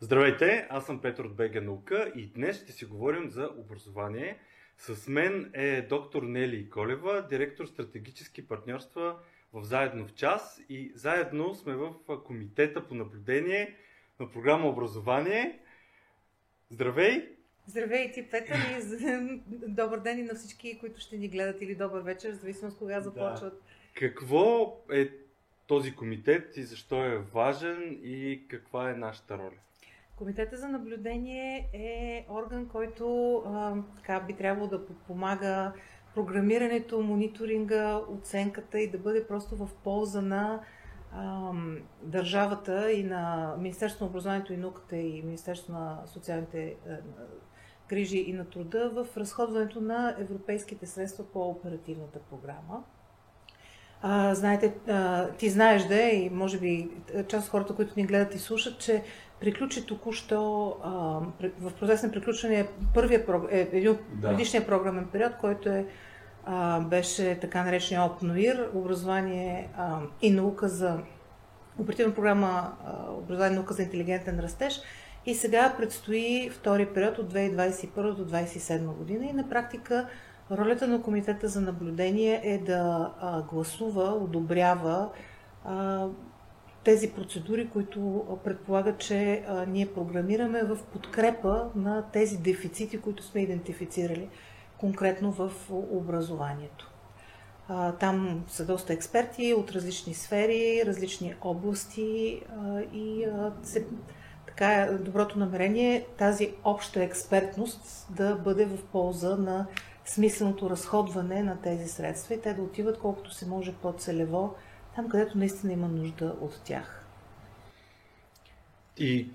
Здравейте, аз съм Петър от БГ Наука и днес ще си говорим за образование. С мен е доктор Нели Колева, директор стратегически партньорства в Заедно в час и заедно сме в комитета по наблюдение на програма Образование. Здравей! Здравей ти, Петър, и добър ден и на всички, които ще ни гледат или добър вечер, зависимо с кога започват. Да. Какво е този комитет и защо е важен и каква е нашата роля? Комитета за наблюдение е орган, който а, така, би трябвало да подпомага програмирането, мониторинга, оценката и да бъде просто в полза на а, държавата и на Министерството на образованието и науката и Министерството на социалните а, грижи и на труда в разходването на европейските средства по оперативната програма. А, знаете, а, ти знаеш да и може би част от хората, които ни гледат и слушат, че приключи току-що а, в процес на приключване първия е, един от да. предишния програмен период, който е, а, беше така наречения ОПНОИР, образование а, и наука за оперативна програма а, образование и наука за интелигентен растеж. И сега предстои втори период от 2021 до 2027 година и на практика ролята на Комитета за наблюдение е да а, гласува, одобрява а, тези процедури, които предполагат, че ние програмираме в подкрепа на тези дефицити, които сме идентифицирали конкретно в образованието. Там са доста експерти от различни сфери, различни области и се, така е доброто намерение тази обща експертност да бъде в полза на смисленото разходване на тези средства и те да отиват колкото се може по-целево там, където наистина има нужда от тях. И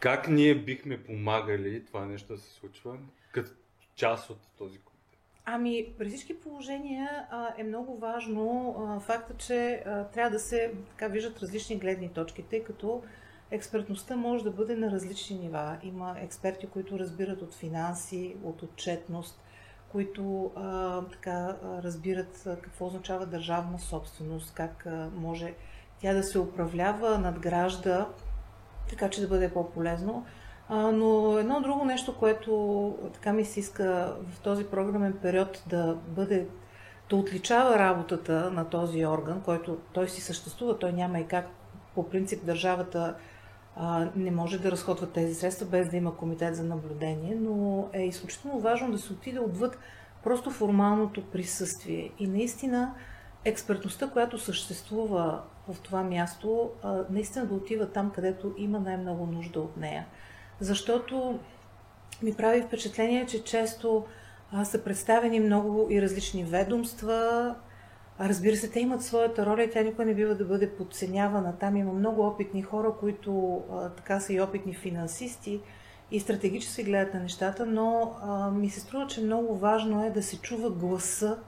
как ние бихме помагали това нещо да се случва като част от този комитет? Ами, при всички положения а, е много важно а, факта, че а, трябва да се така виждат различни гледни точки, тъй като експертността може да бъде на различни нива. Има експерти, които разбират от финанси, от отчетност, които а, така разбират какво означава държавна собственост, как а, може тя да се управлява, надгражда, така че да бъде по-полезно. А, но едно друго нещо, което така ми се иска в този програмен период да бъде да отличава работата на този орган, който той си съществува, той няма и как по принцип държавата не може да разходва тези средства без да има комитет за наблюдение, но е изключително важно да се отиде отвъд просто формалното присъствие. И наистина експертността, която съществува в това място, наистина да отива там, където има най-много нужда от нея. Защото ми прави впечатление, че често са представени много и различни ведомства, разбира се, те имат своята роля и тя никога не бива да бъде подценявана. Там има много опитни хора, които а, така са и опитни финансисти и стратегически гледат на нещата, но а, ми се струва, че много важно е да се чува гласа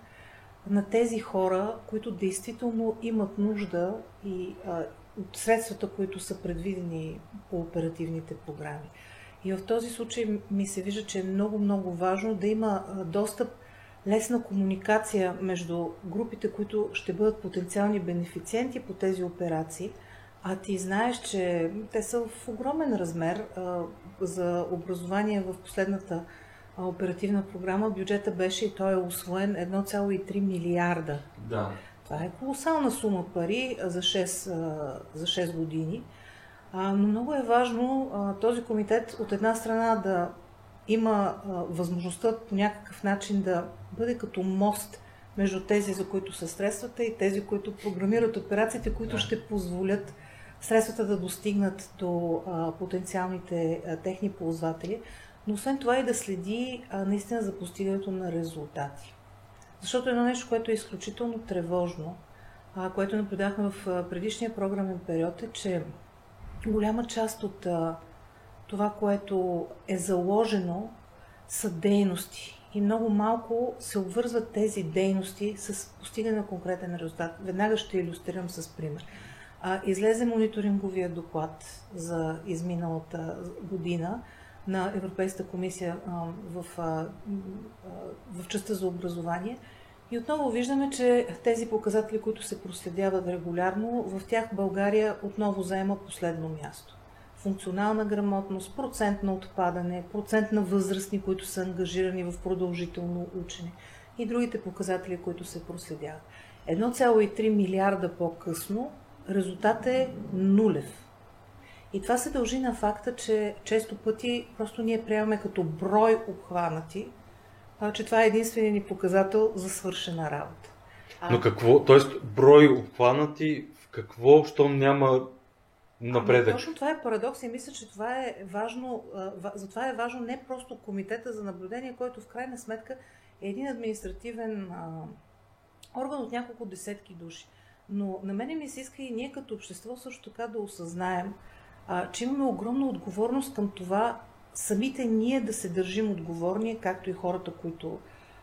на тези хора, които действително имат нужда и а, от средствата, които са предвидени по оперативните програми. И в този случай ми се вижда, че е много-много важно да има достъп лесна комуникация между групите, които ще бъдат потенциални бенефициенти по тези операции. А ти знаеш, че те са в огромен размер за образование в последната оперативна програма. Бюджета беше и той е освоен 1,3 милиарда. Да. Това е колосална сума пари за 6, за 6 години. Но много е важно този комитет от една страна да има а, възможността по някакъв начин да бъде като мост между тези, за които са средствата и тези, които програмират операциите, които ще позволят средствата да достигнат до а, потенциалните а, техни ползватели, но освен това и да следи а, наистина за постигането на резултати. Защото едно нещо, което е изключително тревожно, а, което наблюдахме в предишния програмен период е, че голяма част от а, това, което е заложено, са дейности. И много малко се обвързват тези дейности с постигане на конкретен резултат. Веднага ще иллюстрирам с пример. А, излезе мониторинговия доклад за изминалата година на Европейската комисия а, в, а, в частта за образование. И отново виждаме, че тези показатели, които се проследяват регулярно, в тях България отново заема последно място функционална грамотност, процент на отпадане, процент на възрастни, които са ангажирани в продължително учене и другите показатели, които се проследяват. 1,3 милиарда по-късно резултатът е нулев. И това се дължи на факта, че често пъти просто ние приемаме като брой обхванати, че това е единственият ни показател за свършена работа. Но какво, т.е. брой обхванати в какво, щом няма напредък? Ами, точно това е парадокс и мисля, че това е важно, затова е важно не просто комитета за наблюдение, който в крайна сметка е един административен орган от няколко десетки души. Но на мене ми се иска и ние като общество също така да осъзнаем, а, че имаме огромна отговорност към това самите ние да се държим отговорни, както и хората, които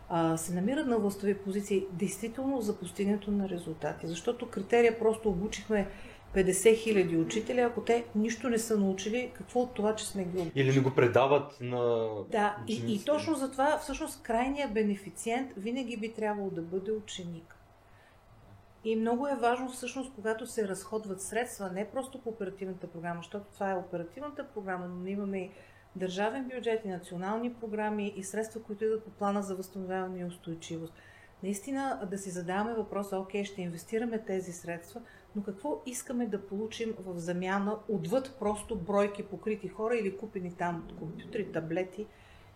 а, се намират на властови позиции, действително за постигането на резултати. Защото критерия просто обучихме 50 хиляди учители, ако те нищо не са научили, какво от това, че сме ги обучили? Или не го предават на Да, и, и точно затова всъщност крайният бенефициент винаги би трябвало да бъде ученик. И много е важно всъщност, когато се разходват средства, не просто по оперативната програма, защото това е оперативната програма, но имаме и държавен бюджет и национални програми и средства, които идват по плана за възстановяване и устойчивост. Наистина да си задаваме въпроса, окей, ще инвестираме тези средства, но какво искаме да получим в замяна отвъд просто бройки покрити хора или купени там компютри, таблети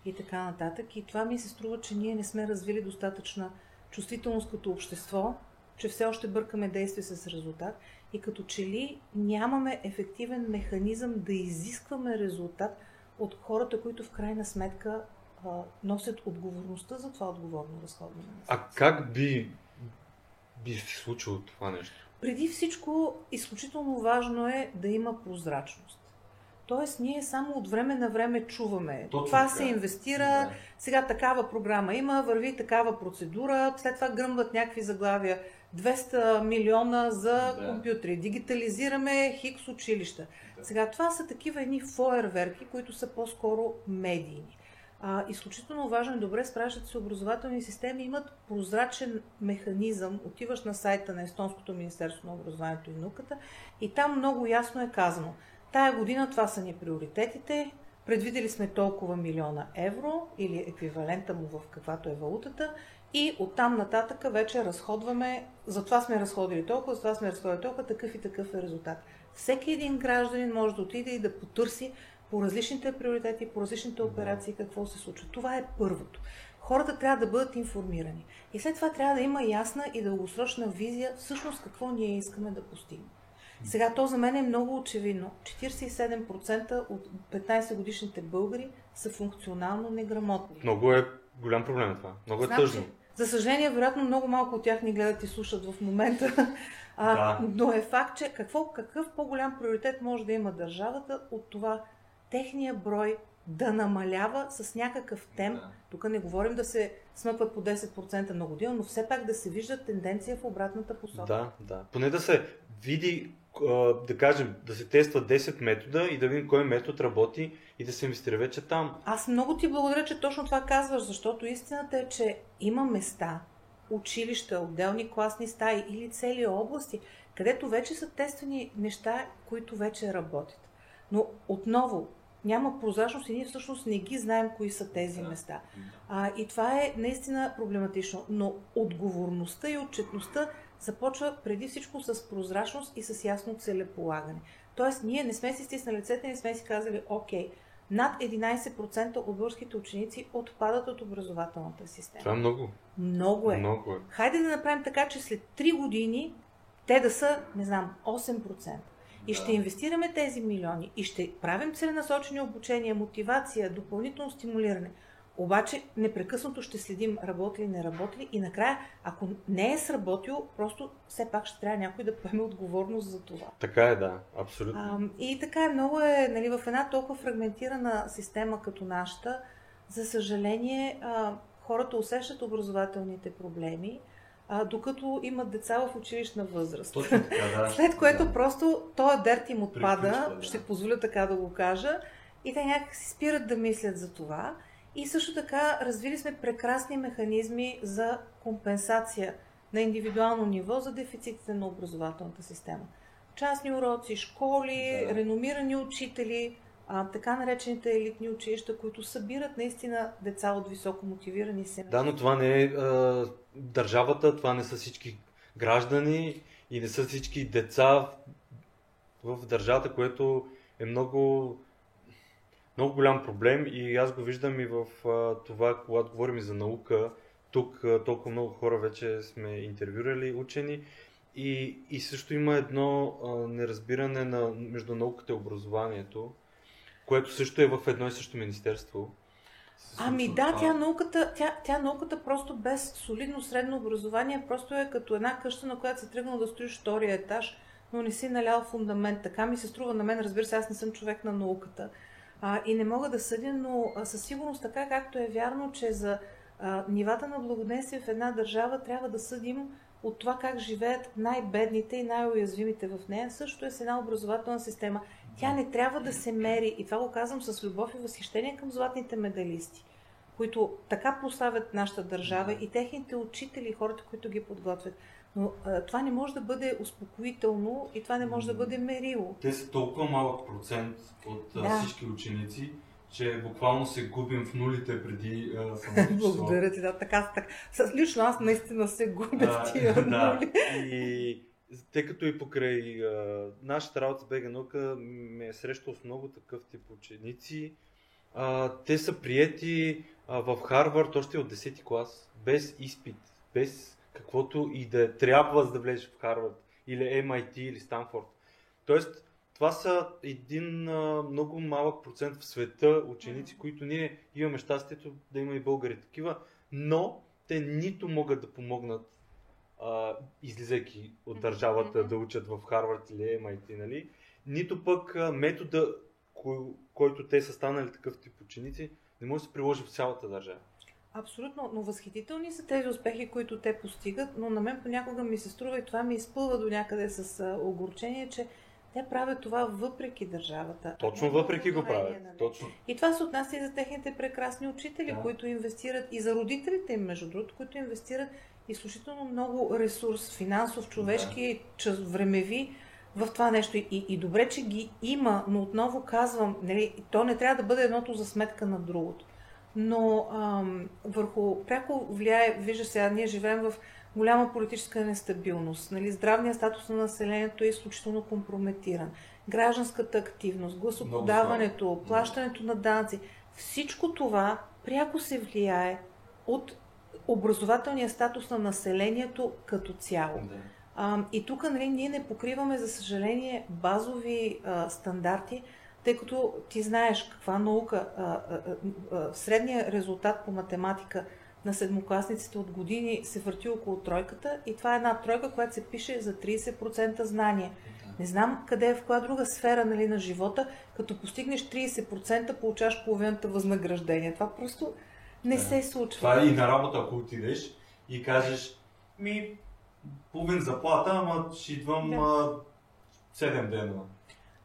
и така нататък. И това ми се струва, че ние не сме развили достатъчна чувствителност като общество, че все още бъркаме действие с резултат и като че ли нямаме ефективен механизъм да изискваме резултат от хората, които в крайна сметка носят отговорността за това отговорно разходване. А как би, би се случило това нещо? Преди всичко, изключително важно е да има прозрачност. Тоест, ние само от време на време чуваме. Точно това така. се инвестира, да. сега такава програма има, върви такава процедура, след това гръмват някакви заглавия. 200 милиона за да. компютри, дигитализираме хикс училища. Да. Сега това са такива едни фойерверки, които са по-скоро медийни. А, изключително важно и добре спрашват се образователни системи имат прозрачен механизъм. Отиваш на сайта на Естонското Министерство на образованието и науката и там много ясно е казано. Тая година това са ни приоритетите, предвидели сме толкова милиона евро или еквивалента му в каквато е валутата и оттам нататъка вече разходваме, за това сме разходили толкова, за това сме разходили толкова, такъв и такъв е резултат. Всеки един гражданин може да отиде и да потърси по различните приоритети, по различните операции какво се случва. Това е първото. Хората трябва да бъдат информирани. И след това трябва да има ясна и дългосрочна визия всъщност какво ние искаме да постигнем. Сега то за мен е много очевидно. 47% от 15 годишните българи са функционално неграмотни. Много е голям проблем това. Много е Знам, тъжно. За съжаление, вероятно много малко от тях ни гледат и слушат в момента. А, да. Но е факт, че какво, какъв по-голям приоритет може да има държавата от това техния брой да намалява с някакъв темп. Да. Тук не говорим да се смъкват по 10% на година, но все пак да се вижда тенденция в обратната посока. Да, да. Поне да се види, да кажем, да се тества 10 метода и да видим кой метод работи и да се инвестира вече там. Аз много ти благодаря, че точно това казваш, защото истината е, че има места, училища, отделни класни стаи или цели области, където вече са тествани неща, които вече работят. Но отново, няма прозрачност и ние всъщност не ги знаем кои са тези места. А, и това е наистина проблематично. Но отговорността и отчетността започва преди всичко с прозрачност и с ясно целеполагане. Тоест, ние не сме си стиснали лицете, не сме си казали, окей, над 11% от българските ученици отпадат от образователната система. Това е много. Много е. Много е. Хайде да направим така, че след 3 години те да са, не знам, 8%. И ще инвестираме тези милиони и ще правим целенасочени обучения, мотивация, допълнително стимулиране. Обаче непрекъснато ще следим работи ли, не работи ли и накрая, ако не е сработил, просто все пак ще трябва някой да поеме отговорност за това. Така е, да, абсолютно. А, и така е, много е, нали, в една толкова фрагментирана система като нашата, за съжаление, а, хората усещат образователните проблеми, а, докато имат деца в училищна възраст. Точно така, да. След което да. просто този дерт им отпада, Приключва, да. ще позволя така да го кажа, и те някак си спират да мислят за това. И също така развили сме прекрасни механизми за компенсация на индивидуално ниво за дефицитите на образователната система. частни уроци, школи, да. реномирани учители, а, така наречените елитни училища, които събират наистина деца от високо мотивирани семейства. Да, но това не е а, държавата, това не са всички граждани и не са всички деца в държавата, което е много, много голям проблем и аз го виждам и в а, това, когато говорим за наука. Тук а, толкова много хора вече сме интервюрали учени и, и също има едно а, неразбиране на, между науката и образованието, което също е в едно и също министерство. Ами да, тя науката, тя, тя науката просто без солидно средно образование просто е като една къща, на която се тръгнал да стоиш втория етаж, но не си налял фундамент. Така ми се струва на мен, разбира се, аз не съм човек на науката. А, и не мога да съдя, но а, със сигурност така както е вярно, че за а, нивата на благоденствие в една държава трябва да съдим от това как живеят най-бедните и най-уязвимите в нея, също е с една образователна система. Тя не трябва да се мери, и това го казвам с любов и възхищение към златните медалисти, които така поставят нашата държава и техните учители, хората, които ги подготвят. Но а, това не може да бъде успокоително и това не може да бъде мерило. Те са толкова малък процент от да. всички ученици, че буквално се губим в нулите преди а, самото Благодаря ти, да, така, така. С, лично аз наистина се губя в тия да. нули. И тъй като и покрай а, нашата работа с БГ наука ме е срещал с много такъв тип ученици. А, те са приети а, в Харвард още от 10 клас, без изпит, без каквото и да е трябва за да влезеш в Харвард, или MIT, или Станфорд. Тоест, това са един а, много малък процент в света ученици, които ние имаме щастието да има и българи такива, но те нито могат да помогнат, а, излизайки от държавата да учат в Харвард или MIT, нали? нито пък метода, кой, който те са станали такъв тип ученици, не може да се приложи в цялата държава. Абсолютно, но възхитителни са тези успехи, които те постигат, но на мен понякога ми се струва и това ми изпълва до някъде с огорчение, че те правят това въпреки държавата. Точно въпреки го правят. Нали? Точно. И това се отнася и за техните прекрасни учители, да. които инвестират, и за родителите им, между другото, които инвестират изключително много ресурс, финансов, човешки, да. времеви в това нещо. И, и добре, че ги има, но отново казвам, нали, то не трябва да бъде едното за сметка на другото. Но ам, върху пряко влияе, вижда сега, ние живеем в голяма политическа нестабилност. Нали, здравният статус на населението е изключително компрометиран. Гражданската активност, гласоподаването, плащането на данци, всичко това пряко се влияе от образователния статус на населението като цяло. Да. А, и тук нали, ние не покриваме, за съжаление, базови а, стандарти, тъй като ти знаеш каква наука, а, а, а, средният резултат по математика – на седмокласниците от години се върти около тройката и това е една тройка, която се пише за 30% знание. Не знам къде е в коя друга сфера нали, на живота, като постигнеш 30% получаваш половината възнаграждение. Това просто не да. се случва. Това е и на работа, ако отидеш и кажеш, ми, половин заплата, ама ще идвам да. 7 дена.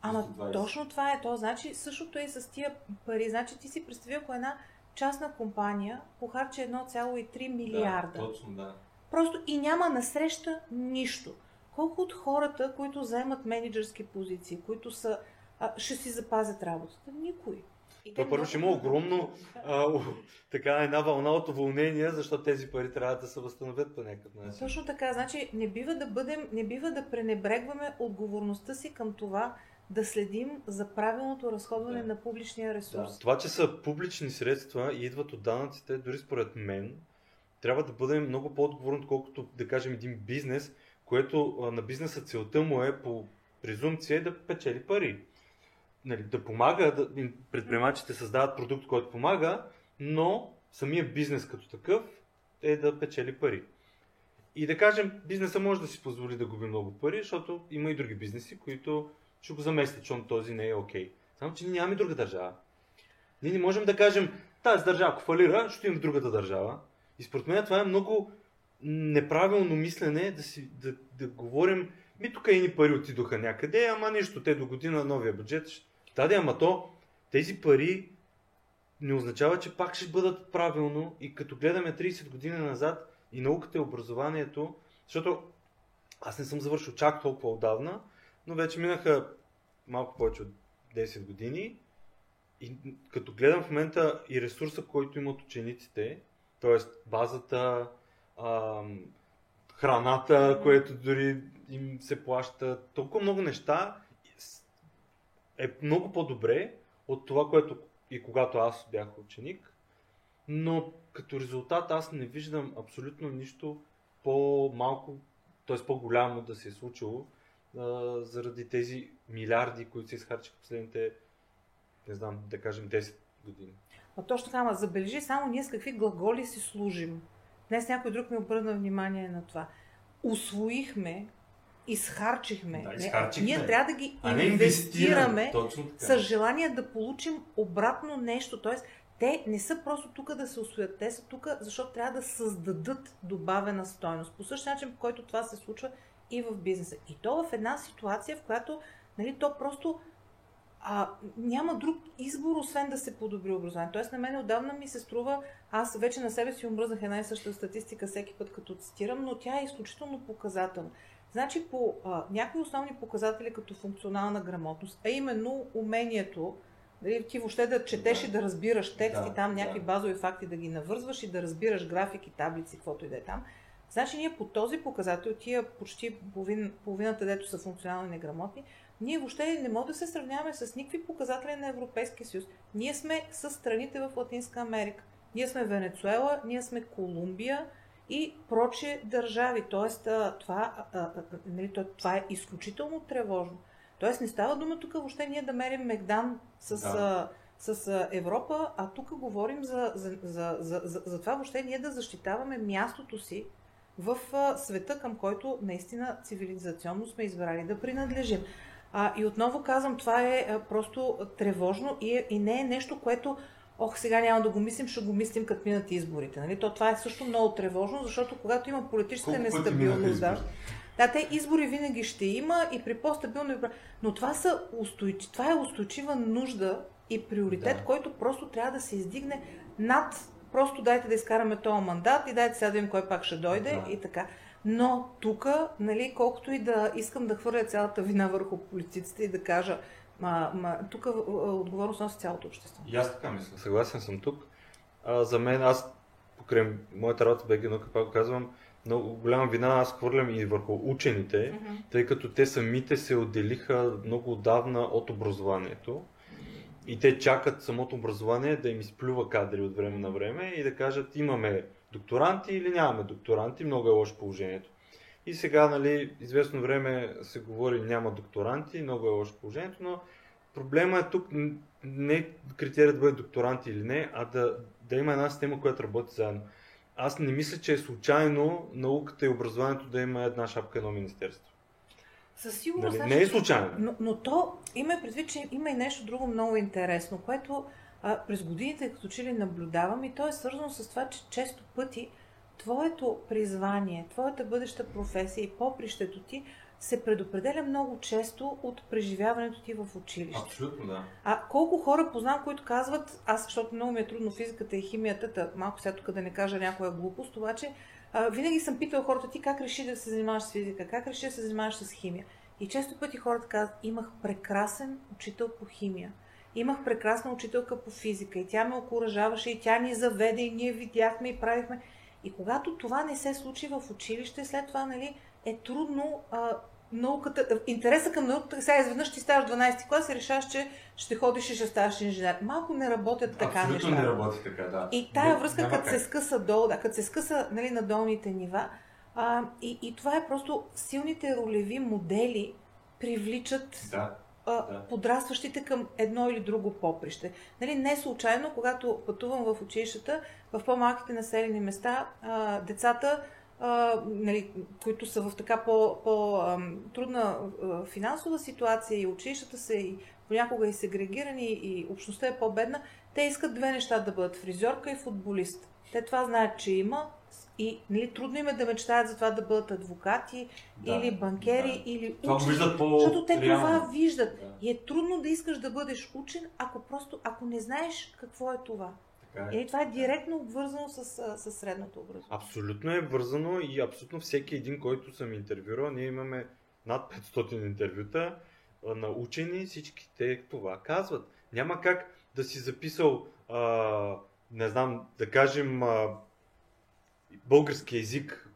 Ама точно това е. То значи същото е и с тия пари. Значи ти си представи, ако една частна компания похарчи 1,3 милиарда. Да, точно, да. Просто и няма насреща нищо. Колко от хората, които заемат менеджерски позиции, които са, а, ще си запазят работата? Никой. То първо ще има огромно а, така една вълна от уволнения, защото тези пари трябва да се възстановят по някакъв начин. Точно така. Значи не бива да бъдем, не бива да пренебрегваме отговорността си към това да следим за правилното разходване да. на публичния ресурс. Да. Това, че са публични средства и идват от данъците, дори според мен, трябва да бъдем много по-отговорни, отколкото да кажем един бизнес, което на бизнеса целта му е по презумпция да печели пари. Нали, да помага, да, предприемачите създават продукт, който помага, но самия бизнес като такъв е да печели пари. И да кажем, бизнеса може да си позволи да губи много пари, защото има и други бизнеси, които ще го замести, защото този не е окей. Okay. Само, че ние нямаме друга държава. Ние не можем да кажем, тази държава, ако фалира, ще имам в другата държава. И според мен това е много неправилно мислене да, си, да, да говорим, ми тук и ни пари отидоха някъде, ама нищо, те до година новия бюджет. Да, ама то, тези пари не означава, че пак ще бъдат правилно и като гледаме 30 години назад и науката и образованието, защото аз не съм завършил чак толкова отдавна, но вече минаха малко повече от 10 години и като гледам в момента и ресурса, който имат учениците, т.е. базата, ам, храната, което дори им се плаща, толкова много неща е много по-добре от това, което и когато аз бях ученик, но като резултат аз не виждам абсолютно нищо по-малко, т.е. по-голямо да се е случило а, заради тези милиарди, които се изхарчиха последните, не знам, да кажем 10 години. А точно така, забележи само ние с какви глаголи си служим. Днес някой друг ми обърна внимание на това. Освоихме, изхарчихме. Да, изхарчихме. ние трябва да ги а инвестираме с желание да получим обратно нещо. Тоест, те не са просто тук да се освоят, те са тук, защото трябва да създадат добавена стойност. По същия начин, по който това се случва и в бизнеса. И то в една ситуация, в която нали, то просто а, няма друг избор, освен да се подобри образование. Тоест на мен отдавна ми се струва, аз вече на себе си омръзнах една и съща статистика всеки път като цитирам, но тя е изключително показателна. Значи по а, някои основни показатели като функционална грамотност, а именно умението Дали, ти въобще да четеш да. и да разбираш текст да, и там някакви да. базови факти да ги навързваш и да разбираш графики, таблици, каквото и да е там. Значи ние по този показател, тия почти половин, половината, дето са функционални неграмотни, ние въобще не можем да се сравняваме с никакви показатели на Европейския съюз. Ние сме с страните в Латинска Америка. Ние сме Венецуела, ние сме Колумбия и прочие държави. Тоест, това, нали, това е изключително тревожно. Тоест, не става дума тук въобще ние да мерим Мегдан с, да. с Европа, а тук говорим за, за, за, за, за, за това въобще ние да защитаваме мястото си в света, към който наистина цивилизационно сме избрали да принадлежим. А, и отново казвам, това е а, просто тревожно и, е, и не е нещо, което ох, сега няма да го мислим, ще го мислим като минат изборите. Нали? То, това е също много тревожно, защото когато има политическа Колко нестабилност, да, да, те избори винаги ще има и при по-стабилно... Но това, са устойчи... това е устойчива нужда и приоритет, да. който просто трябва да се издигне над просто дайте да изкараме този мандат и дайте сега да видим кой пак ще дойде да. и така. Но тук, нали, колкото и да искам да хвърля цялата вина върху политиците и да кажа, ма, ма, тук отговорност носи цялото общество. И аз така мисля. Съгласен съм тук. А, за мен, аз покрай моята работа БГ наука, пак казвам, много голяма вина аз хвърлям и върху учените, mm-hmm. тъй като те самите се отделиха много отдавна от образованието. И те чакат самото образование да им изплюва кадри от време на време и да кажат имаме докторанти или нямаме докторанти, много е лошо положението. И сега, нали, известно време се говори няма докторанти, много е лошо положението, но проблема е тук не критерия да бъде докторанти или не, а да, да има една система, която работи заедно. Аз не мисля, че е случайно науката и образованието да има една шапка едно министерство. Със сигурност. Нали? Не е случайно. Но, но то има предвид, че има и нещо друго много интересно, което а, през годините като че ли наблюдавам и то е свързано с това, че често пъти твоето призвание, твоята бъдеща професия и попрището ти се предопределя много често от преживяването ти в училище. Абсолютно, да. А колко хора познавам, които казват, аз, защото много ми е трудно физиката и химията, та, малко сега тук да не кажа някоя глупост, обаче а, винаги съм питала хората, ти как реши да се занимаваш с физика, как реши да се занимаваш с химия. И често пъти хората казват, имах прекрасен учител по химия. Имах прекрасна учителка по физика и тя ме окоръжаваше и тя ни заведе и ние видяхме и правихме. И когато това не се случи в училище, след това нали, е трудно а, науката, интереса към науката, сега изведнъж ти ставаш 12 клас и решаваш, че ще ходиш и ще ставаш инженер. Малко не работят така Абсолютно неща. не работи така, да. И тая връзка, като се скъса долу, да, като се скъса нали, на долните нива, а, и, и това е просто силните ролеви модели привличат да, а, да. подрастващите към едно или друго поприще. Нали, не случайно, когато пътувам в училищата, в по-малките населени места, а, децата а, нали, които са в така по-трудна по, финансова ситуация и училищата са и понякога и сегрегирани и общността е по-бедна, те искат две неща да бъдат фризьорка и футболист. Те това знаят, че има и нали, трудно им е да мечтаят за това да бъдат адвокати да, или банкери да. или учени, по защото те реално. това виждат. Да. И е трудно да искаш да бъдеш учен, ако просто, ако не знаеш какво е това. Така е. И това е директно обвързано с, с средното образование. Абсолютно е вързано и абсолютно всеки един, който съм интервюрал, ние имаме над 500 интервюта на учени, всички те това казват. Няма как да си записал, а, не знам, да кажем, а, български език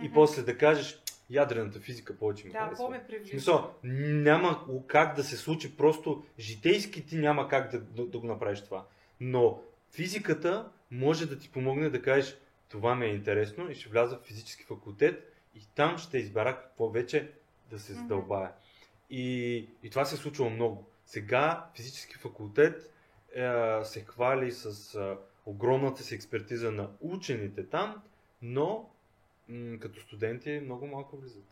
mm-hmm. и после да кажеш ядрената физика повече ми да, харесва. Да, по-ме Смисъл, няма как да се случи, просто житейски ти няма как да, да, да го направиш това. Но физиката може да ти помогне да кажеш това ми е интересно и ще вляза в физически факултет и там ще избера какво вече да се задълбая. И, и това се е случва много. Сега физически факултет е, се хвали с е, огромната си експертиза на учените там, но м- като студенти много малко влизат.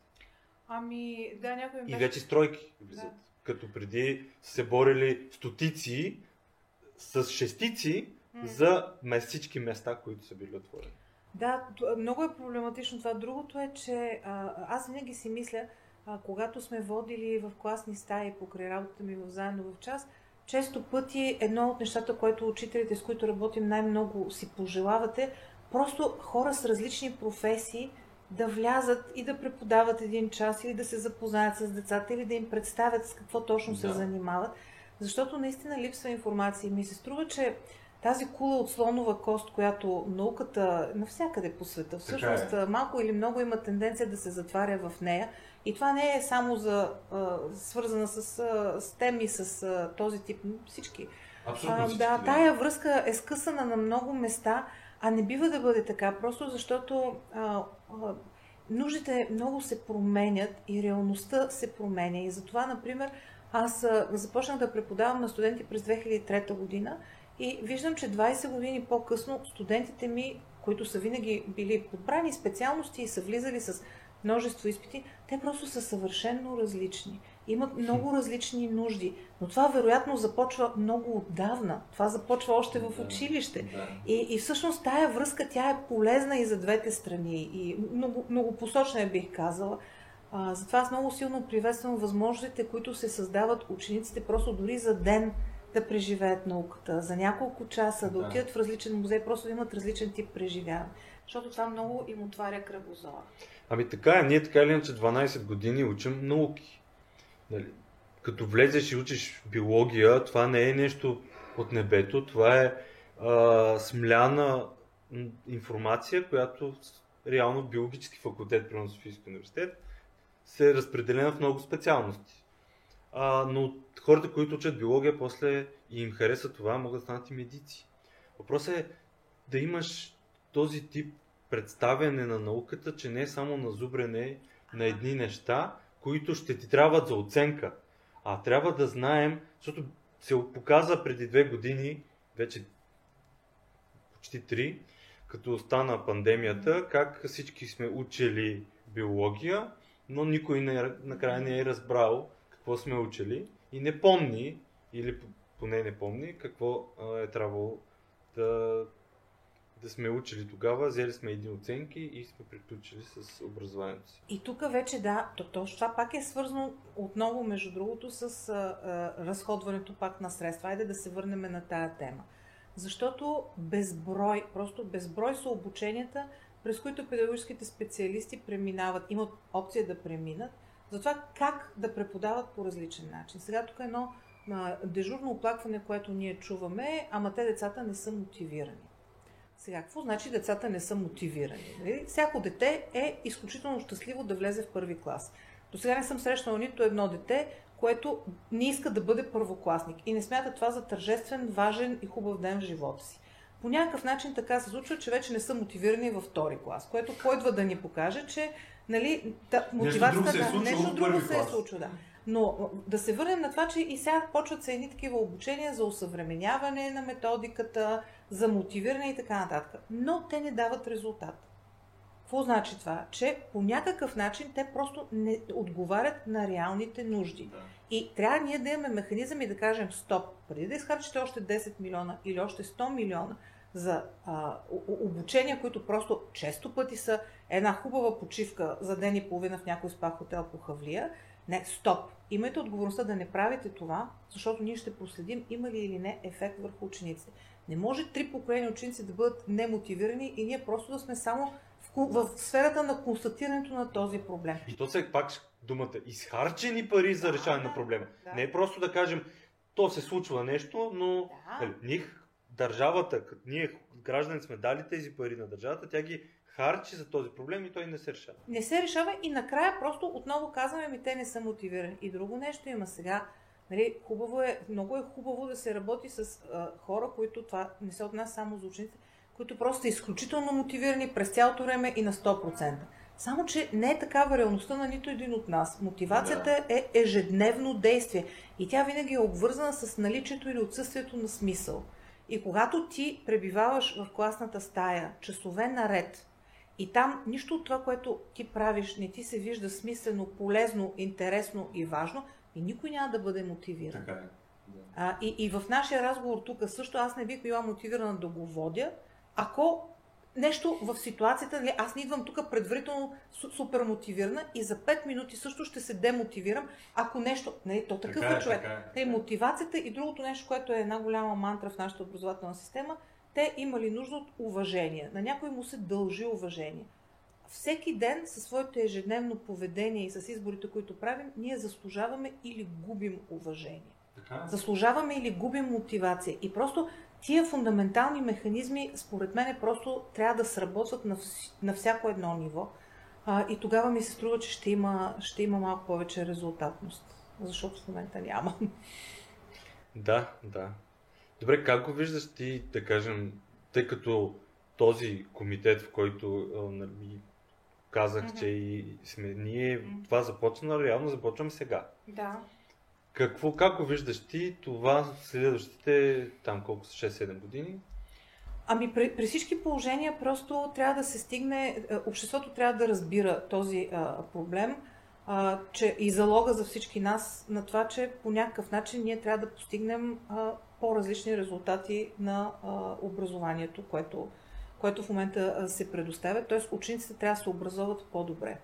Ами, да, някой беше... И вече стройки влизат. Да. Като преди се борили стотици с шестици. За всички места, които са били отворени. Да, много е проблематично това. Другото е, че а, аз винаги си мисля, а, когато сме водили в класни стаи покрай работата ми в заедно в час, често пъти едно от нещата, което учителите, с които работим най-много си пожелавате, просто хора с различни професии да влязат и да преподават един час или да се запознаят с децата или да им представят с какво точно да. се занимават. Защото наистина липсва информация ми се струва, че тази кула от слонова кост, която науката навсякъде по света, всъщност е. малко или много има тенденция да се затваря в нея. И това не е само за а, свързана с, а, с теми, с а, този тип, всички. Абсолютно всички, да, тая връзка е скъсана на много места, а не бива да бъде така, просто защото а, а, нуждите много се променят и реалността се променя. И затова, например, аз а, започнах да преподавам на студенти през 2003 година и виждам, че 20 години по-късно студентите ми, които са винаги били подбрани специалности и са влизали с множество изпити, те просто са съвършенно различни. Имат много различни нужди. Но това вероятно започва много отдавна. Това започва още в училище. Да. И, и всъщност тая връзка, тя е полезна и за двете страни. И много, много посочна е, бих казала. А, затова аз много силно приветствам възможностите, които се създават учениците просто дори за ден да преживеят науката, за няколко часа, да, да отидат в различен музей, просто да имат различен тип преживяване. Защото това много им отваря кръгозора. Ами така е, ние така или иначе 12 години учим науки. Нали? Като влезеш и учиш биология, това не е нещо от небето, това е а, смляна информация, която реално биологически факултет при Софийски университет се е разпределена в много специалности. А, но хората, които учат биология, после и им хареса това, могат да станат и медици. Въпросът е да имаш този тип представяне на науката, че не е само на зубрене на едни неща, които ще ти трябват за оценка. А трябва да знаем, защото се показа преди две години, вече почти три, като стана пандемията, как всички сме учили биология, но никой не, накрая не е разбрал какво сме учили и не помни, или поне не помни, какво е трябвало да, да сме учили тогава, взели сме едни оценки и сме приключили с образованието си. И тук вече да, то, точно това пак е свързано отново, между другото, с а, а, разходването пак на средства. Айде да се върнем на тая тема. Защото безброй, просто безброй са обученията, през които педагогическите специалисти преминават, имат опция да преминат, за това как да преподават по различен начин. Сега тук е едно а, дежурно оплакване, което ние чуваме, ама те децата не са мотивирани. Сега, какво значи децата не са мотивирани? Нали? Всяко дете е изключително щастливо да влезе в първи клас. До сега не съм срещнала нито едно дете, което не иска да бъде първокласник и не смята това за тържествен, важен и хубав ден в живота си. По някакъв начин така се случва, че вече не са мотивирани във втори клас, което койдва да ни покаже, че нали, та, мотивацията нещо друго се е случило, нещо друго се е случило да. Но да се върнем на това, че и сега почват се едни такива обучения за усъвременяване на методиката, за мотивиране и така нататък. Но те не дават резултат. Какво значи това? Че по някакъв начин те просто не отговарят на реалните нужди. Да. И трябва ние да имаме механизъм и да кажем стоп, преди да изхарчите още 10 милиона или още 100 милиона за а, обучения, които просто често пъти са една хубава почивка за ден и половина в някой спа хотел по Хавлия, не, стоп. Имайте отговорността да не правите това, защото ние ще проследим има ли или не ефект върху учениците. Не може три поколения ученици да бъдат немотивирани и ние просто да сме само в, в сферата на констатирането на този проблем. И то все пак думата изхарчени пари за решаване да, на проблема. да. Не е просто да кажем, то се случва нещо, но Да. нали, ние, държавата, като ние граждани сме дали тези пари на държавата, тя ги харчи за този проблем и той не се решава. не се решава и накрая просто отново казваме, ми те не са мотивирани. И друго нещо има сега. Нали, хубаво е, много е хубаво да се работи с а, хора, които това не се отнася само за учениците, които просто са изключително мотивирани през цялото време и на 100%. Само, че не е такава реалността на нито един от нас. Мотивацията е ежедневно действие и тя винаги е обвързана с наличието или отсъствието на смисъл. И когато ти пребиваваш в класната стая часове наред и там нищо от това, което ти правиш, не ти се вижда смислено, полезно, интересно и важно, и никой няма да бъде мотивиран. Така е. Да. А, и, и в нашия разговор тук също аз не бих била мотивирана да го водя, ако нещо в ситуацията, нали, аз не идвам тук предварително су- супер мотивирана и за 5 минути също ще се демотивирам, ако нещо, нали, то такъв Така е е, човек. така е, така е. мотивацията и другото нещо, което е една голяма мантра в нашата образователна система, те имали нужда от уважение. На някой му се дължи уважение. Всеки ден със своето ежедневно поведение и с изборите, които правим, ние заслужаваме или губим уважение. Така е. Заслужаваме или губим мотивация. И просто тия фундаментални механизми, според мен, просто трябва да сработват на, вс- на всяко едно ниво. А, и тогава ми се струва, че ще има, ще има малко повече резултатност. Защото в момента няма. Да, да. Добре, как го виждаш ти, да кажем, тъй като този комитет, в който нали, казах, Мгм. че и сме ние, Мгм. това започна, реално започваме сега. Да. Какво, как го виждаш ти това следващите, там колко са, 6-7 години? Ами при, при всички положения просто трябва да се стигне, е, обществото трябва да разбира този а, проблем, а, че и залога за всички нас на това, че по някакъв начин ние трябва да постигнем а, по-различни резултати на а, образованието, което, което в момента се предоставя. Тоест учениците трябва да се образоват по-добре.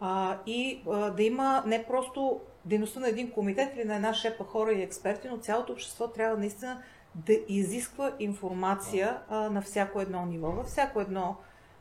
А, и а, да има не просто дейността на един комитет или на една шепа хора и експерти, но цялото общество трябва наистина да изисква информация а, на всяко едно ниво, във всяко едно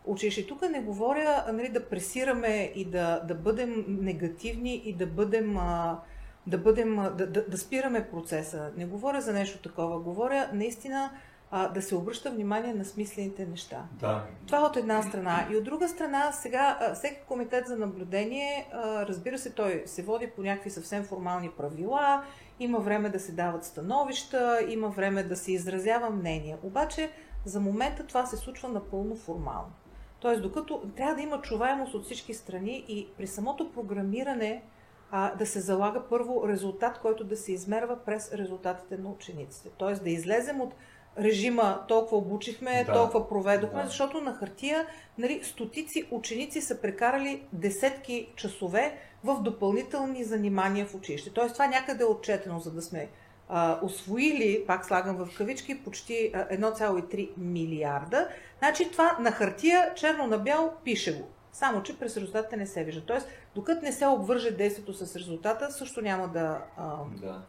училище. Тук не говоря нали, да пресираме и да, да бъдем негативни и да бъдем, а, да, бъдем да, да, да спираме процеса. Не говоря за нещо такова. Говоря наистина а, да се обръща внимание на смислените неща. Да. Това е от една страна. И от друга страна, сега а, всеки комитет за наблюдение, а, разбира се, той се води по някакви съвсем формални правила, има време да се дават становища, има време да се изразява мнение. Обаче, за момента това се случва напълно формално. Тоест, докато трябва да има чуваемост от всички страни и при самото програмиране а, да се залага първо резултат, който да се измерва през резултатите на учениците. Тоест да излезем от режима толкова обучихме, Да. толкова проведохме, Да. защото на хартия нали, стотици ученици са прекарали десетки часове в допълнителни занимания в училище. Тоест това някъде е отчетено, за да сме а, освоили, пак слагам в кавички, почти а, 1,3 милиарда. Значи това на хартия, черно на бяло, пише го. Само, че през резултатите не се вижда. Тоест, докато не се обвърже действието с резултата, също няма да, а, Да.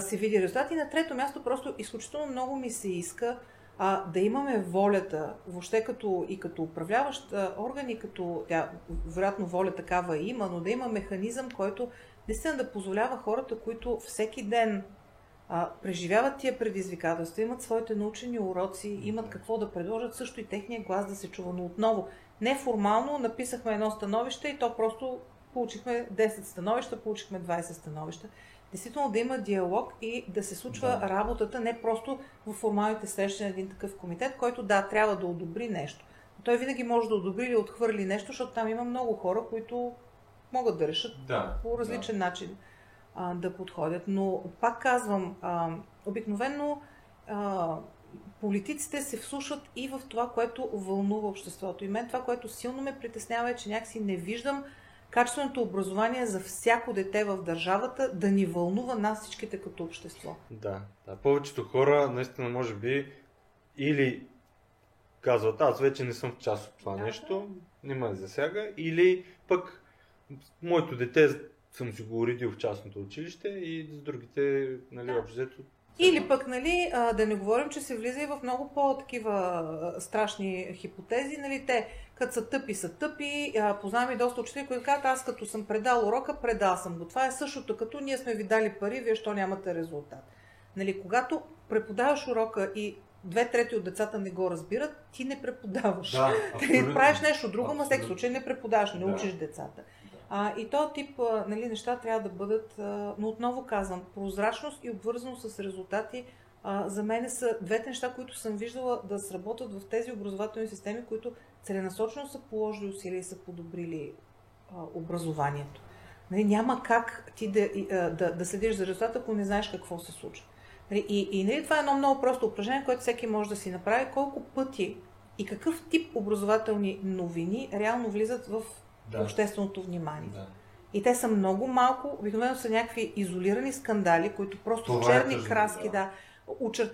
Се види резултат. И на трето място, просто изключително много ми се иска а, да имаме волята, въобще като, и като управляващ орган, и като, тя, вероятно воля такава има, но да има механизъм, който наистина да позволява хората, които всеки ден а, преживяват тия предизвикателства, имат своите научени уроци, имат какво да предложат, също и техния глас да се чува. Но отново, неформално написахме едно становище и то просто получихме 10 становища, получихме 20 становища. Действително да има диалог и да се случва Да. да. работата не просто в формалните срещи на един такъв комитет, който да, трябва да одобри нещо. Но той винаги може да одобри или отхвърли нещо, защото там има много хора, които могат да решат Да. по различен начин а, да подходят. Но пак казвам, а, обикновено а, политиците се вслушват и в това, което вълнува обществото. И мен това, което силно ме притеснява е, че някакси не виждам качественото образование за всяко дете в държавата да ни вълнува нас всичките като общество. Да, да. Повечето хора наистина може би или казват, аз вече не съм в част от това Да, нещо, не ме засяга, или пък моето дете съм си го уредил в частното училище и с другите, нали, Да. общо взето, Или пък, нали, да не говорим, че се влиза и в много по-такива страшни хипотези, нали, те като са тъпи, са тъпи. Познавам и доста учители, които казват, аз като съм предал урока, предал съм го. Това е същото, като ние сме ви дали пари, вие що нямате резултат. Нали, когато преподаваш урока и две трети от децата не го разбират, ти не преподаваш. Да, ти правиш нещо друго, но всеки случай не преподаваш, не да. учиш децата. А, и този тип нали, неща трябва да бъдат, а, но отново казвам, прозрачност и обвързаност с резултати а, за мен са двете неща, които съм виждала да сработят в тези образователни системи, които целенасочено са положили усилия и са подобрили а, образованието. Нали, няма как ти да, да, да следиш за резултата, ако не знаеш какво се случва. Нали, и, и нали, това е едно много просто упражнение, което всеки може да си направи. Колко пъти и какъв тип образователни новини реално влизат в да. общественото внимание. Да. И те са много малко, обикновено са някакви изолирани скандали, които просто Това е черни е краски, да, да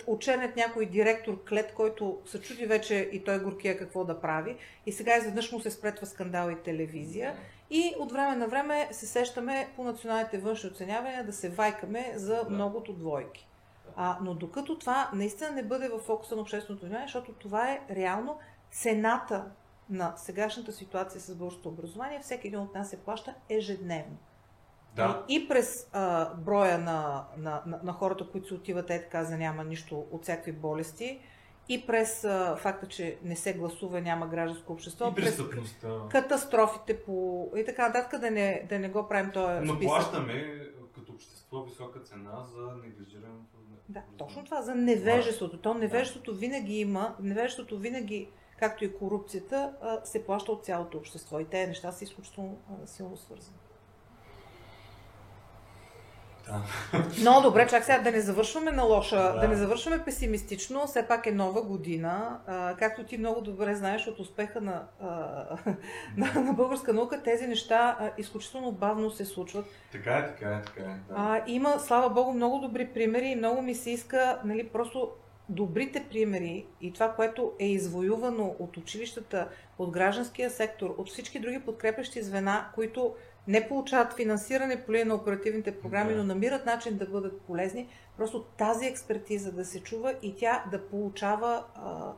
очернят някой директор клет, който се чуди вече и той горкия какво да прави. И сега изведнъж му се спретва скандал и телевизия. И от време на време се сещаме по националните външни оценявания да се вайкаме за да. многото двойки. А, но докато това наистина не бъде в фокуса на общественото внимание, защото това е реално цената на сегашната ситуация с българското образование, всеки един от нас се плаща ежедневно. Да. И, и през а, броя на, на, на, на хората, които се отиват е така за няма нищо от всякакви болести, и през а, факта, че не се гласува, няма гражданско общество, и през катастрофите по... и така нататък, да не, да не го правим този Но списък. плащаме като общество висока цена за неглижирането. Да, точно това, за невежеството. То невежеството винаги има, невежеството винаги както и корупцията, се плаща от цялото общество. И тези неща са изключително силно свързани. Но добре, чак сега да не завършваме на лоша, да. да не завършваме песимистично, все пак е нова година. А, както ти много добре знаеш от успеха на, а, на, на българска наука, тези неща а, изключително бавно се случват. Така е, така е, така е. Да. А, има, слава Богу, много добри примери и много ми се иска нали, просто добрите примери и това, което е извоювано от училищата, от гражданския сектор, от всички други подкрепящи звена, които не получават финансиране по линия на оперативните програми, да. но намират начин да бъдат полезни, просто тази експертиза да се чува и тя да получава, а,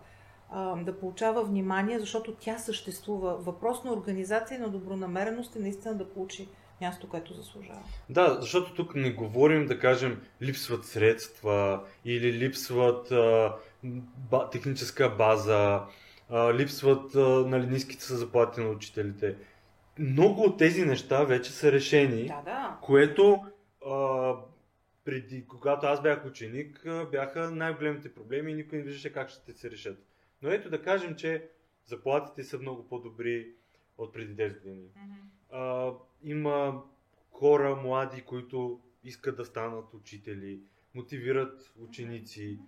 а, да получава внимание, защото тя съществува. Въпрос на организация и на добронамереност е наистина да получи място, което заслужава. Да, защото тук не говорим да кажем липсват средства или липсват а, ба, техническа база, а, липсват а, нали, ниските са заплати на учителите. Много от тези неща вече са решени, да, да. което а, преди, когато аз бях ученик, бяха най-големите проблеми и никой не виждаше как ще се решат. Но ето да кажем, че заплатите са много по-добри от преди 10 години. Mm-hmm. А, има хора млади, които искат да станат учители, мотивират ученици.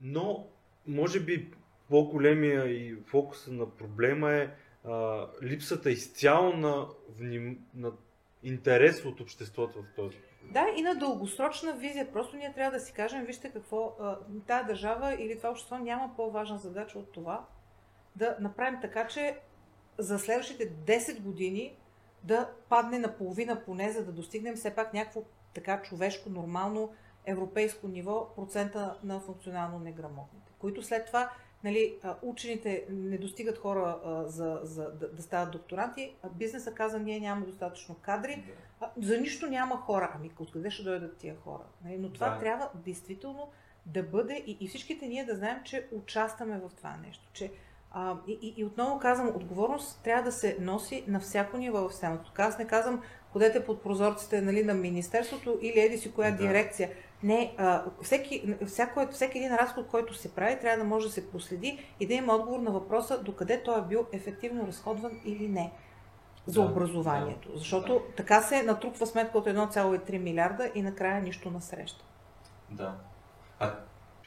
Но, може би, по-големия и фокуса на проблема е а, липсата изцяло на, вним... на интерес от обществото в този. Да, и на дългосрочна визия. Просто ние трябва да си кажем, вижте какво, тази държава или това общество няма по-важна задача от това да направим така, че за следващите 10 години да падне на половина поне, за да достигнем все пак някакво така човешко, нормално европейско ниво процента на функционално неграмотните, които след това нали, учените не достигат хора а, за, за да, да стават докторанти, а бизнеса каза, ние нямаме достатъчно кадри, а, за нищо няма хора. Ами откъде ще дойдат тия хора? Нали, но това да. трябва действително да бъде и, и всичките ние да знаем, че участваме в това нещо, че а, и, и отново казвам, отговорност трябва да се носи на всяко ниво в системата. Аз не казвам, ходете под прозорците нали, на Министерството или еди си коя да. дирекция. Не, а, всеки, всяко, всеки един разход, който се прави, трябва да може да се проследи и да има отговор на въпроса докъде той е бил ефективно разходван или не за да, образованието. Да, Защото да. така се натрупва сметка от 1,3 милиарда и накрая нищо на среща. Да. А...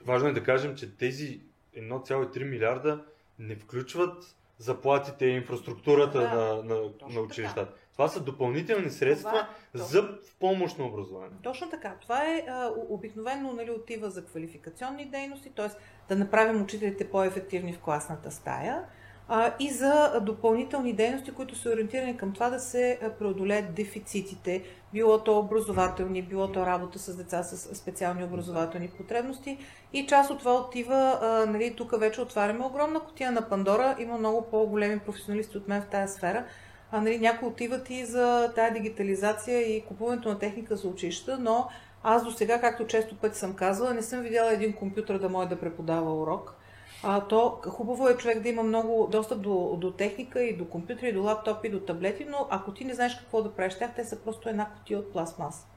Важно е да кажем, че тези 1,3 милиарда не включват заплатите и инфраструктурата да, на, на, на училищата. Така. Това са допълнителни средства Това, за в помощ на образование. Точно така. Това е а, обикновено нали, отива за квалификационни дейности, т.е. да направим учителите по-ефективни в класната стая. а, и за допълнителни дейности, които са ориентирани към това да се преодолеят дефицитите, било то образователни, било то работа с деца с специални образователни потребности. И част от това отива, а, нали, тук вече отваряме огромна котия на Пандора, има много по-големи професионалисти от мен в тази сфера, а, нали, някои отиват и за тази дигитализация и купуването на техника за училища, но аз до сега, както често пъти съм казвала, не съм видяла един компютър да може да преподава урок а, то хубаво е човек да има много достъп до, до техника и до компютри, и до лаптопи, и до таблети, но ако ти не знаеш какво да правиш тях, те са просто една котия от пластмас.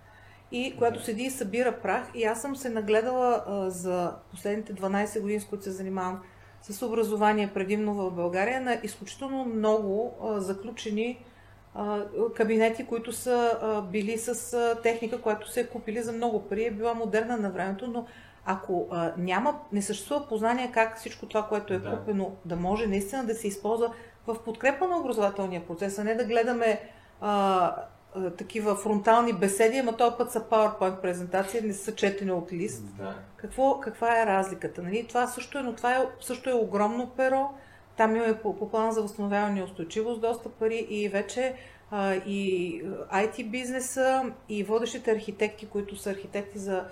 И която седи и събира прах. И аз съм се нагледала а, за последните 12 години, с които се занимавам с образование предимно в България, на изключително много а, заключени а, кабинети, които са а, били с а, техника, която се е купили за много пари, е била модерна на времето, но ако а, няма, не съществува познание как всичко това, което е да. купено, да може наистина да се използва в подкрепа на образователния процес, а не да гледаме а, а, такива фронтални беседи, ама този път са PowerPoint презентации, не са четени от лист. Да. Какво, каква е разликата? Нали? Това също е, но това е, също е огромно перо. Там имаме по, по план за възстановяване и устойчивост доста пари и вече а, и IT бизнеса и водещите архитекти, които са архитекти за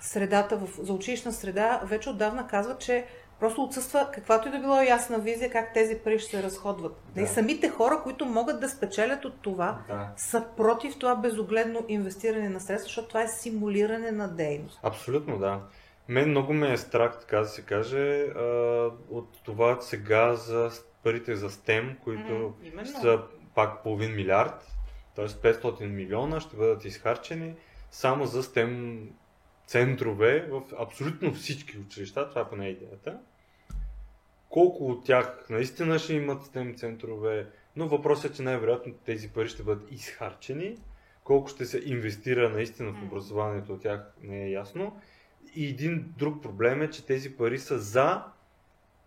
средата, в, за училищна среда, вече отдавна казват, че просто отсъства каквато и да било ясна визия как тези пари ще се разходват. Да. И самите хора, които могат да спечелят от това, да. са против това безогледно инвестиране на средства, защото това е симулиране на дейност. Абсолютно, да. Мен много ме е страх, така да се каже, от това сега за парите за STEM, които mm, са пак половин милиард, т.е. 500 милиона ще бъдат изхарчени само за STEM центрове в абсолютно всички училища, това е поне идеята. Колко от тях наистина ще имат STEM центрове, но въпросът е, че най-вероятно тези пари ще бъдат изхарчени. Колко ще се инвестира наистина в образованието от тях не е ясно. И един друг проблем е, че тези пари са за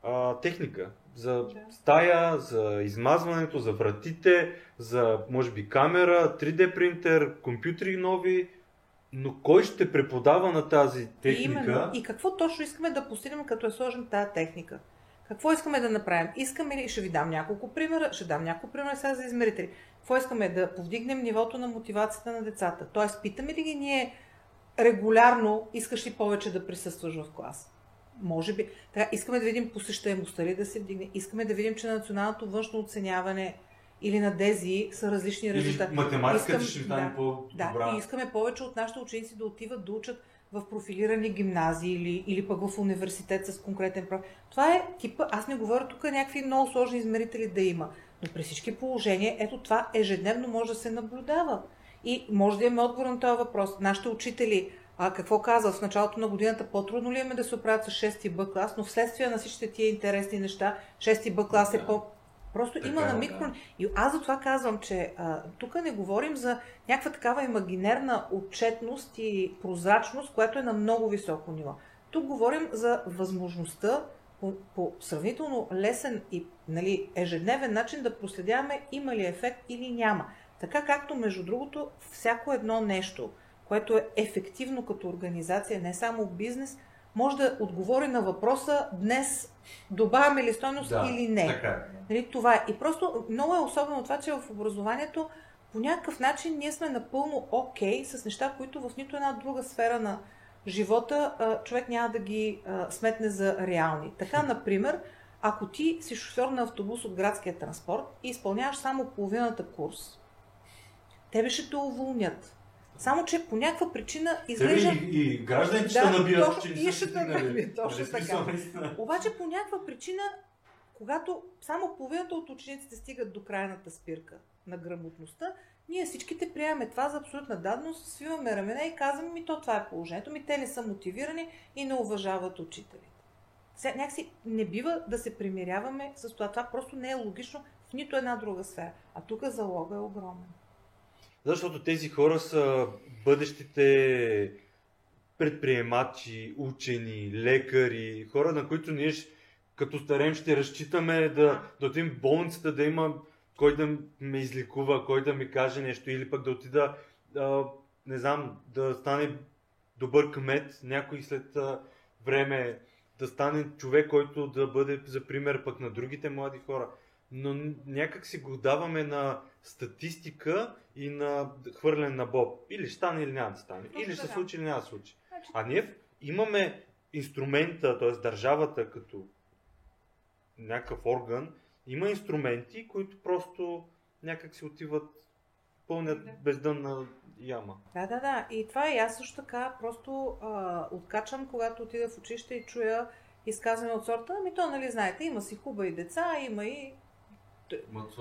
а, техника, за стая, за измазването, за вратите, за може би камера, 3D принтер, компютри нови, но кой ще преподава на тази техника? Именно. И какво точно искаме да постигнем, като е сложим тази техника? Какво искаме да направим? Искаме ли, ще ви дам няколко примера, ще дам няколко примера сега за измерители. Какво искаме? Да повдигнем нивото на мотивацията на децата. Тоест, питаме ли ги ние регулярно, искаш ли повече да присъстваш в клас? Може би. Така, искаме да видим посещаемостта ли да се вдигне. Искаме да видим, че националното външно оценяване или на Дези са различни резултати. Математиката ще стане да, по-добра. Да, и искаме повече от нашите ученици да отиват да учат в профилирани гимназии или, или пък в университет с конкретен профил. Това е типа, аз не говоря тук някакви много сложни измерители да има, но при всички положения, ето това ежедневно може да се наблюдава. И може да имаме отговор на този въпрос. Нашите учители, а, какво казват в началото на годината, по-трудно ли е да се оправят с 6 Б клас, но вследствие на всичките тия интересни неща, 6 Б клас е по Просто така, има на микро... Да. И аз за това казвам, че а, тук не говорим за някаква такава имагинерна отчетност и прозрачност, която е на много високо ниво. Тук говорим за възможността по, по сравнително лесен и нали, ежедневен начин да проследяваме има ли ефект или няма. Така както, между другото, всяко едно нещо, което е ефективно като организация, не само бизнес, може да отговори на въпроса днес добавяме ли стойност да, или не. Така. Е. Нали, това е. И просто много е особено това, че в образованието по някакъв начин ние сме напълно окей okay с неща, които в нито една друга сфера на живота човек няма да ги сметне за реални. Така, например, ако ти си шофьор на автобус от градския транспорт и изпълняваш само половината курс, тебе ще те уволнят. Само, че по някаква причина изглежда... И, и гражданите да, ще набият, точно, че и ще набият, точно така. Обаче по някаква причина, когато само половината от учениците стигат до крайната спирка на грамотността, ние всичките приемаме това за абсолютна дадност, свиваме рамене и казваме ми то това е положението, ми те не са мотивирани и не уважават учителите. Сега някакси не бива да се примиряваме с това. Това просто не е логично в нито една друга сфера. А тук залога е огромен. Защото тези хора са бъдещите предприемачи, учени, лекари, хора, на които ние като старем ще разчитаме да, да отидем в болницата, да има кой да ме излекува, кой да ми каже нещо или пък да отида, да, не знам, да стане добър кмет, някой след време да стане човек, който да бъде за пример пък на другите млади хора. Но някак си го даваме на статистика и на хвърляне на боб. Или ще стане, или няма да стане. Точно или ще се случи, или няма да се случи. Значи, А ние имаме инструмента, т.е. държавата като някакъв орган, има инструменти, които просто някак си отиват, пълнят Да. бездънна яма. Да, да, да. И това и аз също така просто а, откачам, когато отида в училище и чуя изказване от сорта, ами то, нали, знаете, има си хубави деца, има и...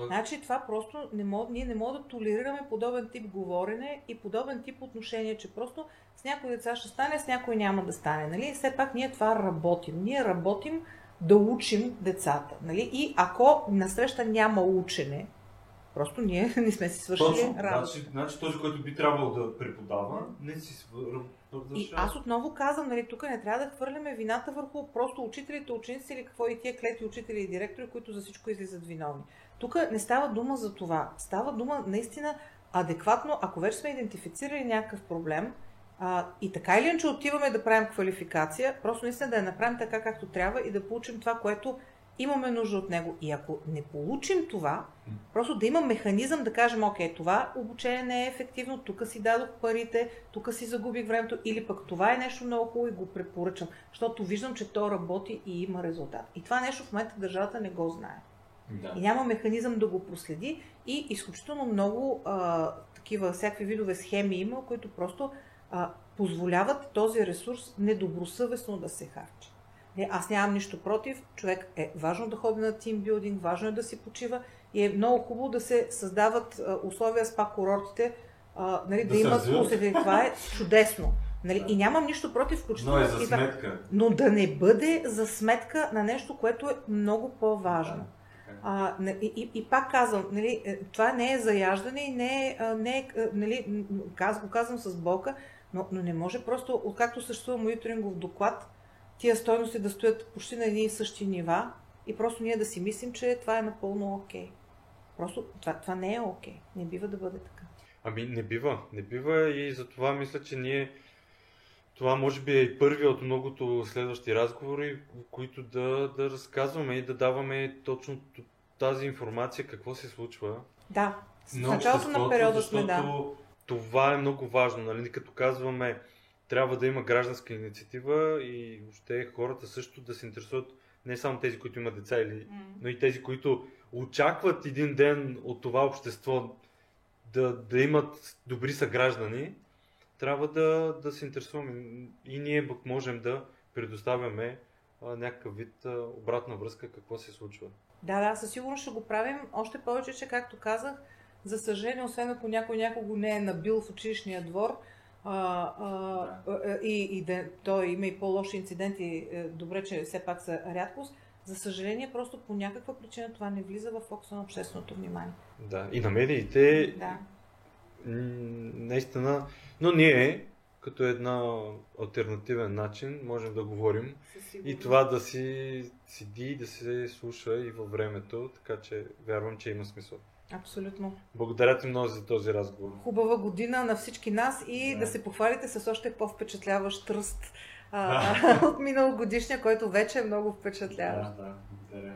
Значи това просто не мог, ние не можем да толерираме подобен тип говорене и подобен тип отношение, че просто с някои деца ще стане, с някои няма да стане. Нали? Все пак ние това работим. Ние работим да учим децата. Нали? И ако насреща няма учене, просто ние не сме си свършили Точно. работа. Значи, значи този, който би трябвало да преподава, не си. И аз отново казвам, нали, тук не трябва да хвърляме вината върху просто учителите, ученици или какво и тия клети учители и директори, които за всичко излизат виновни. Тук не става дума за това. Става дума наистина адекватно, ако вече сме идентифицирали някакъв проблем а, и така или иначе отиваме да правим квалификация, просто наистина да я направим така както трябва и да получим това, което имаме нужда от него. И ако не получим това, просто да има механизъм да кажем, окей, това обучение не е ефективно, тук си дадох парите, тук си загубих времето, или пък това е нещо много хубаво и го препоръчам, защото виждам, че то работи и има резултат. И това нещо в момента държавата не го знае. Да. И няма механизъм да го проследи и изключително много а, такива всякакви видове схеми има, които просто а, позволяват този ресурс недобросъвестно да се харчи. Аз нямам нищо против. Човек е важно да ходи на тимбилдинг, важно е да си почива и е много хубаво да се създават а, условия с пак курортите, а, нали, да, Да имат посетители. Това е чудесно. Нали? И нямам нищо против, включително Но е за сметка. Но да не бъде за сметка на нещо, което е много по-важно. А, и, и, и пак казвам, нали, е, това не е заяждане и не е, не е нали, аз го казвам с болка, но, но не може просто, откакто съществува мониторингов доклад, тия стойности да стоят почти на едни и същи нива и просто ние да си мислим, че това е напълно окей. Просто това, това не е окей. Не бива да бъде така. Ами не бива, не бива и затова мисля, че ние това може би е и първият от многото следващи разговори, които да, да разказваме и да даваме точно тази информация, какво се случва. Да, На началото на периода сме, да. Това е много важно, нали? Като казваме, трябва да има гражданска инициатива и въобще хората също да се интересуват не само тези, които имат деца, или, но и тези, които очакват един ден от това общество да, да имат добри съграждани, трябва да, да се интересуваме. И ние пък можем да предоставяме а, някакъв вид а, обратна връзка какво се случва. Да, да, със сигурност ще го правим. Още повече, че както казах, за съжаление, освен ако някой някого не е набил в училищния двор, а, а, а, и, и да, той има и по-лоши инциденти, е, добре, че все пак са рядкост, за съжаление, просто по някаква причина това не влиза в фокуса на общественото внимание. Да. И на медиите Да. наистина, но ние като една альтернативен начин можем да говорим и това да си седи, да се слуша и във времето, така че вярвам, че има смисъл. Абсолютно. Благодаря ти много за този разговор. Хубава година на всички нас и да, Да. се похвалите с още по-впечатляващ тръст а, от миналогодишния, който вече е много впечатляващ. Да, да, благодаря.